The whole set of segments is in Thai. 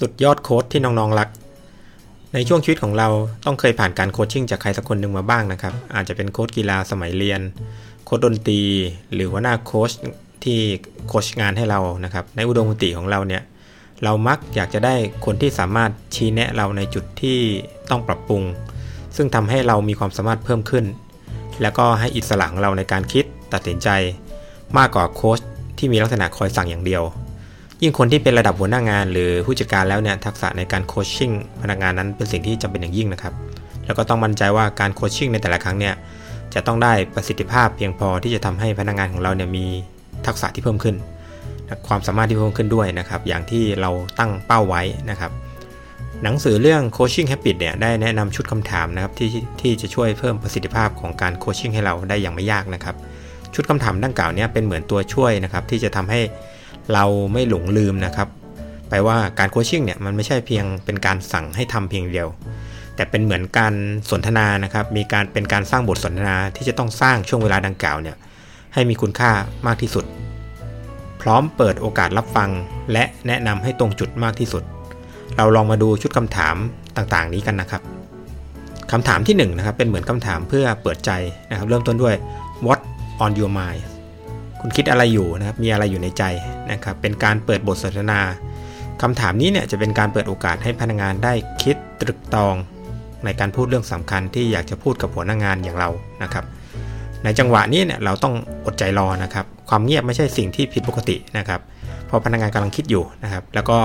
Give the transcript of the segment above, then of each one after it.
สุดยอดโค้ดที่น้องๆรัก ในช่วงชีวิตของเราต้องเคยผ่านการโคชชิ่งจากใครสักคนหนึ่งมาบ้างนะครับ อาจจะเป็นโค้ชกีฬาสมัยเรียน โค้ชดนตรี หรือว่าหน้าโค้ชที่โคชงานให้เรานะครับ ในอุดมคติของเราเนี่ย เรามักอยากจะได้คนที่สามารถชี้แนะเราในจุดที่ต้องปรับปรุง ซึ่งทำให้เรามีความสามารถเพิ่มขึ้น แล้วก็ให้อิสระของเราในการคิดตัดสินใจ มากกว่าโค้ชที่มีลักษณะคอยสั่งอย่างเดียว ยิ่งคนที่เป็นระดับหัวหน้างาน หรือผู้จัดการแล้วเนี่ยทักษะในการโคชชิ่งพนักงานนั้นเป็นสิ่งที่จำเป็นอย่างยิ่งนะครับ แล้วก็ต้องมั่นใจว่าการโคชชิ่งในแต่ละครั้งเนี่ยจะต้องได้ประสิทธิภาพเพียงพอที่จะทำให้พนักงานของเราเนี่ยมีทักษะที่เพิ่มขึ้น ความสามารถที่เพิ่มขึ้นด้วยนะครับ อย่างที่เราตั้งเป้าไว้นะครับ หนังสือเรื่อง Coaching Habit เนี่ยได้แนะนำชุดคำถามนะครับที่ที่จะช่วยเพิ่มประสิทธิภาพของการโคชชิ่งให้เราได้อย่างไม่ยากนะครับ ชุดคำถามดังกล่าวนี้เป็นเหมือนตัวช่วยนะครับที่จะทำให้ เราไม่หลงลืมนะครับไปว่าการโคชชิ่งเนี่ยมันไม่ใช่เพียงเป็นการสั่งให้ทำเพียงเดียว แต่เป็นเหมือนการสนทนานะครับ มีการเป็นการสร้างบทสนทนาที่จะต้องสร้างช่วงเวลาดังกล่าวเนี่ยให้มีคุณค่ามากที่สุด พร้อมเปิดโอกาสรับฟัง และแนะนำให้ตรงจุดมากที่สุด เราลองมาดูชุดคำถามต่างๆ นี้กันนะครับคำถามที่1นนะครับเป็นเหมือนคำถามเพื่อเปิดใจนะครับ เริ่มต้นด้วย what on your mind คุณคิดอะไรอยู่นะครับ มีอะไรอยู่ในใจนะครับ เป็นการเปิดบทสนทนาคำถามนี้เนี่ยจะเป็นการเปิดโอกาสให้พนักงานได้คิดตรึกตอง ในการพูดเรื่องสำคัญที่อยากจะพูดกับหัวหน้างานอย่างเรานะครับ ในจังหวะนี้เนี่ยเราต้องอดใจรอนะครับ ความเงียบไม่ใช่สิ่งที่ผิดปกตินะครับเพราะพนักงานกำลังคิดอยู่นะครับ แล้วก็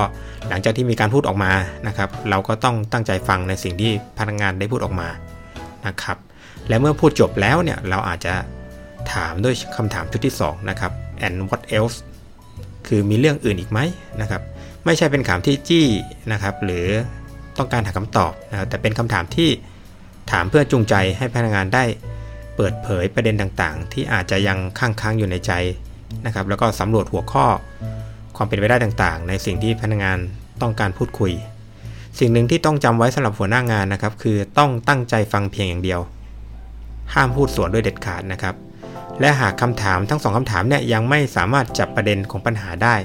หลังจากที่มีการพูดออกมานะครับ เราก็ต้องตั้งใจฟังในสิ่งที่พนักงานได้พูดออกมานะครับ และเมื่อพูดจบแล้วเนี่ยเราอาจจะ ถามด้วยคำถามชุดที่2นะครับ and what else คือมีเรื่องอื่นอีกไหมนะครับ ไม่ใช่เป็นคำที่จี้นะครับ หรือต้องการหาคำตอบนะครับแต่เป็นคำถามที่ถามเพื่อจูงใจให้พนักงานได้ เปิดเผยประเด็นต่างๆ ที่อาจจะยังค้างค้างอยู่ในใจนะครับ แล้วก็สำรวจหัวข้อ ความเป็นไปได้ต่างๆ ในสิ่งที่พนักงานต้องการพูดคุย สิ่งหนึ่งที่ต้องจำไว้สำหรับหัวหน้างานนะครับ คือต้องตั้งใจฟังเพียงอย่างเดียว ห้ามพูดสวนด้วยเด็ดขาดนะครับ และหากคำถามทั้งสองคำถามเนี่ยยังไม่สามารถจับประเด็นของปัญหาได้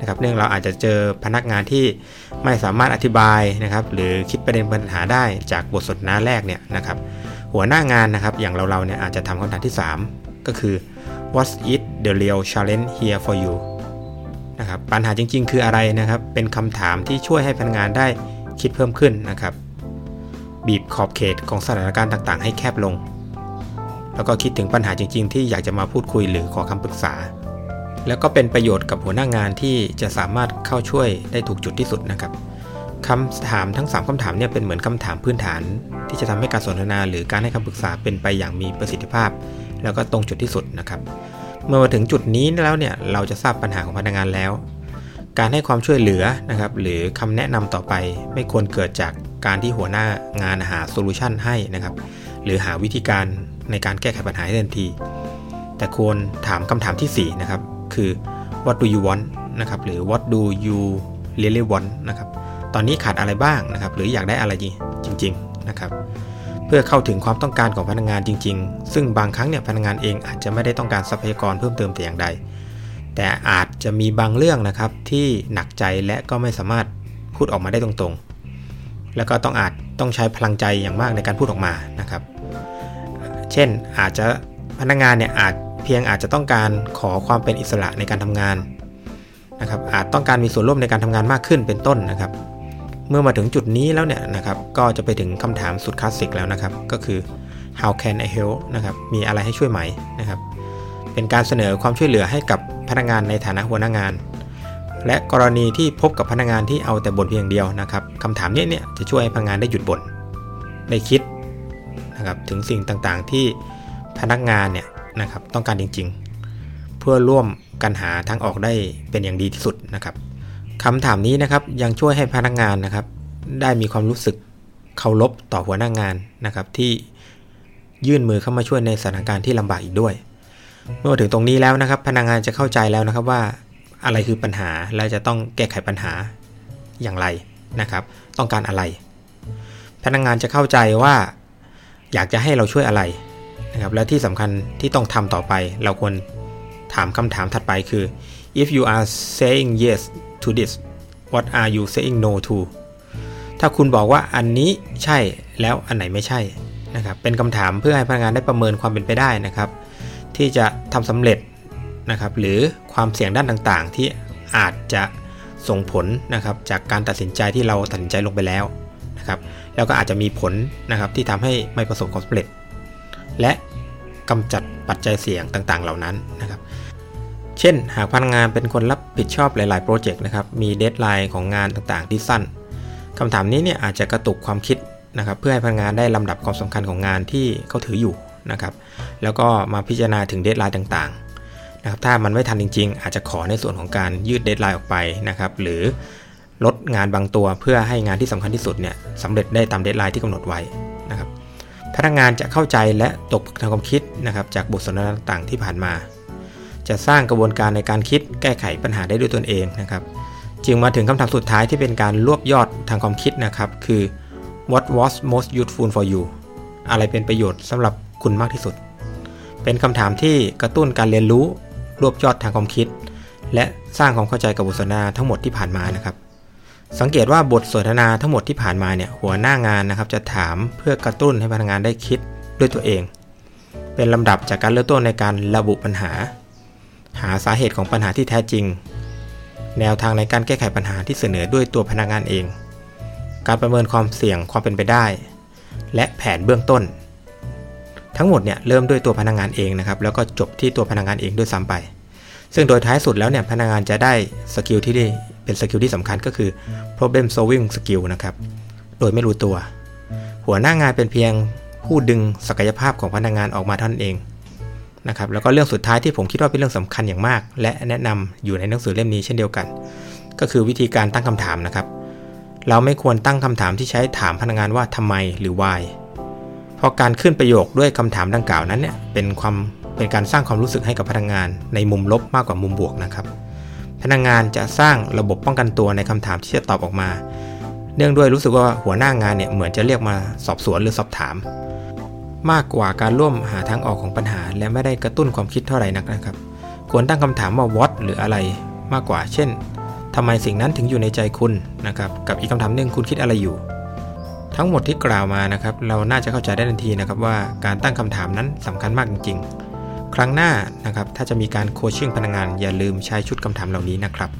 นะครับเนื่องเราอาจจะเจอพนักงานที่ไม่สามารถอธิบายนะครับหรือคิดประเด็นปัญหาได้จากบทสนทนาแรกเนี่ยนะครับหัวหน้างานนะครับอย่างเราเราเนี่ยอาจจะทำคำถามที่ 3 ก็คือ what is the real challenge here for you นะครับปัญหาจริง ๆ คืออะไรนะครับเป็นคำถามที่ช่วยให้พนักงานได้คิดเพิ่มขึ้นนะครับบีบขอบเขตของสถานการณ์ต่างๆ ให้แคบลง แล้วก็คิดถึงปัญหาจริง ๆ ที่อยากจะมาพูดคุยหรือขอคำปรึกษา แล้วก็เป็นประโยชน์กับหัวหน้างานที่จะสามารถเข้าช่วยได้ถูกจุดที่สุดนะครับคำถามทั้ง 3คำถามเนี่ยเป็นเหมือนคำถามพื้นฐาน ที่จะทำให้การสนทนาหรือการให้คำปรึกษาเป็นไปอย่างมีประสิทธิภาพ แล้วก็ตรงจุดที่สุดนะครับ เมื่อมาถึงจุดนี้แล้วเนี่ยเราจะทราบปัญหาของพนักงานแล้ว การให้ความช่วยเหลือนะครับหรือคำแนะนำต่อไปไม่ควรเกิดจาก การที่หัวหน้างานหาโซลูชันให้นะครับหรือหาวิธีการในการแก้ไขปัญหาทันที แต่ควรถามคำถามที่ 4 นะครับ คือ what do you want นะครับหรือ what do you really want นะครับตอนนี้ขาดอะไรบ้างนะครับหรืออยากได้อะไรจริงๆนะครับเพื่อเข้าถึงความต้องการของพนักงงานจริง ๆ ซึ่งบางครั้งเนี่ยพนักงงานเองอาจจะไม่ได้ต้องการทรัพยากรเพิ่มเติมแต่อย่างใด แต่อาจจะมีบางเรื่องนะครับที่หนักใจและก็ไม่สามารถพูดออกมาได้ตรงๆ แล้วก็ต้องอาจต้องใช้พลังใจอย่างมากในการพูดออกมานะครับ เช่นอาจจะพนักงานเนี่ยอาจเพียงอาจจะต้องการขอความเป็นอิสระในการทำงานนะครับ อาจต้องการมีส่วนร่วมในการทำงานมากขึ้นเป็นต้นนะครับ เมื่อมาถึงจุดนี้แล้วเนี่ยนะครับ ก็จะไปถึงคำถามสุดคลาสสิกแล้วนะครับ ก็คือ how can I help นะครับ มีอะไรให้ช่วยไหมนะครับ เป็นการเสนอความช่วยเหลือให้กับพนักงานในฐานะหัวหน้างาน และกรณีที่พบกับพนักงานที่เอาแต่บ่นเพียงเดียวนะครับคำถามนี้เนี่ยจะช่วยให้พนักงานได้หยุดบ่นได้คิดนะครับถึงสิ่งต่างๆที่พนักงานเนี่ยนะครับต้องการจริง ๆ เพื่อร่วมกันหาทางออกได้เป็นอย่างดีที่สุดนะครับคำถามนี้นะครับยังช่วยให้พนักงานนะครับ ได้มีความรู้สึกเคารพต่อหัวหน้างานนะครับ ที่ยื่นมือเข้ามาช่วยในสถานการณ์ที่ลำบากอีกด้วย เมื่อถึงตรงนี้แล้วนะครับ พนักงานจะเข้าใจแล้วนะครับว่า อะไรคือปัญหาและจะต้องแก้ไขปัญหาอย่างไรนะครับ ต้องการอะไร พนักงานจะเข้าใจว่าอยากจะให้เราช่วยอะไรนะครับและที่สำคัญที่ต้องทำต่อไป เราควรถามคำถามถัดไปคือ if you are saying yes to this what are you saying no to ถ้าคุณบอกว่าอันนี้ใช่แล้วอันไหนไม่ใช่นะครับเป็นคำถามเพื่อให้พนักงานได้ประเมินความเป็นไปได้นะครับ ที่จะทำสำเร็จ นะครับหรือความเสี่ยงด้านต่างๆ ที่อาจจะส่งผลนะครับจากการตัดสินใจที่เราตัดสินใจลงไปแล้วนะครับแล้วก็อาจจะมีผลนะครับที่ทำให้ไม่ประสบความสำเร็จ และกำจัดปัจจัยเสี่ยงต่างๆ เหล่านั้นนะครับเช่น หากพนักงานเป็นคนรับผิดชอบหลายๆโปรเจกต์นะครับมีเดทไลน์ของงานต่างๆ ที่สั้นคำถามนี้เนี่ยอาจจะกระตุกความคิดนะครับเพื่อให้พนักงานได้ลำดับความสำคัญของงานที่เขาถืออยู่นะครับแล้วก็มาพิจารณาถึง deadline ต่างๆ นะครับถ้ามันไม่ทันจริง ๆ อาจจะขอในส่วนของการยืด deadline ออกไปนะครับหรือลดงานบางตัวเพื่อให้งานที่สำคัญที่สุดเนี่ยสำเร็จได้ตาม deadline ที่กำหนดไว้นะครับพนักงานจะเข้าใจและตกผลึกทางความคิดนะครับจากบทสนทนาต่างๆที่ผ่านมา จะสร้างกระบวนการในการคิดแก้ไขปัญหาได้ด้วยตนเองนะครับจึงมาถึงคำถามสุดท้ายที่เป็นการรวบยอดทางความคิดนะครับคือ what was most useful for you อะไรเป็นประโยชน์สำหรับคุณมากที่สุด เป็นคำถามที่กระตุ้นการเรียนรู้ รวบยอดทางความคิด และสร้างความเข้าใจกับบทสนทนาทั้งหมดที่ผ่านมานะครับ สังเกตว่าบทสนทนาทั้งหมดที่ผ่านมาเนี่ยหัวหน้างานนะครับ จะถามเพื่อกระตุ้นให้พนักงานได้คิดด้วยตัวเอง เป็นลำดับจากการเริ่มต้นในการระบุปัญหา หาสาเหตุของปัญหาที่แท้จริง แนวทางในการแก้ไขปัญหาที่เสนอด้วยตัวพนักงานเอง การประเมินความเสี่ยงความเป็นไปได้ และแผนเบื้องต้น ทั้งหมดเนี่ยเริ่มด้วยตัวพนักงานเองนะครับแล้วก็จบที่ตัวพนักงานเองด้วยซ้ำไป ซึ่งโดยท้ายสุดแล้วเนี่ยพนักงานจะได้ skill ที่ได้เป็น skill ที่สำคัญก็คือ problem solving skill นะครับโดยไม่รู้ตัว หัวหน้างานเป็นเพียงผู้ดึงศักยภาพของพนักงานออกมาเท่านั้นเองนะครับแล้วก็เรื่องสุดท้ายที่ผมคิดว่าเป็นเรื่องสำคัญอย่างมาก และแนะนำอยู่ในหนังสือเล่มนี้เช่นเดียวกัน ก็คือวิธีการตั้งคำถามนะครับ เราไม่ควรตั้งคำถามที่ใช้ถามพนักงานว่าทำไมหรือ why เพราะการขึ้นประโยคด้วยคำถามดังกล่าวนั้นเนี่ยเป็นความเป็นการสร้างความรู้สึกให้กับพนักงานในมุมลบมากกว่ามุมบวกนะครับ พนักงานจะสร้างระบบป้องกันตัวในคำถามที่จะตอบออกมา เนื่องด้วยรู้สึกว่าหัวหน้างานเนี่ยเหมือนจะเรียกมาสอบสวนหรือสอบถาม มากกว่าการร่วมหาทางออกของปัญหา และไม่ได้กระตุ้นความคิดเท่าไหร่นักนะครับ ควรตั้งคำถามว่า what หรืออะไรมากกว่า เช่นทำไมสิ่งนั้นถึงอยู่ในใจคุณนะครับกับอีกคำถามหนึ่งคุณคิดอะไรอยู่ ทั้งหมดที่กล่าวมานะครับ เราน่าจะเข้าใจได้ทันทีนะครับว่าการตั้งคำถามนั้นสำคัญมากจริง ๆ ครั้งหน้านะครับถ้าจะมีการโคชชิ่งพนักงานอย่าลืมใช้ชุดคำถามเหล่านี้นะครับ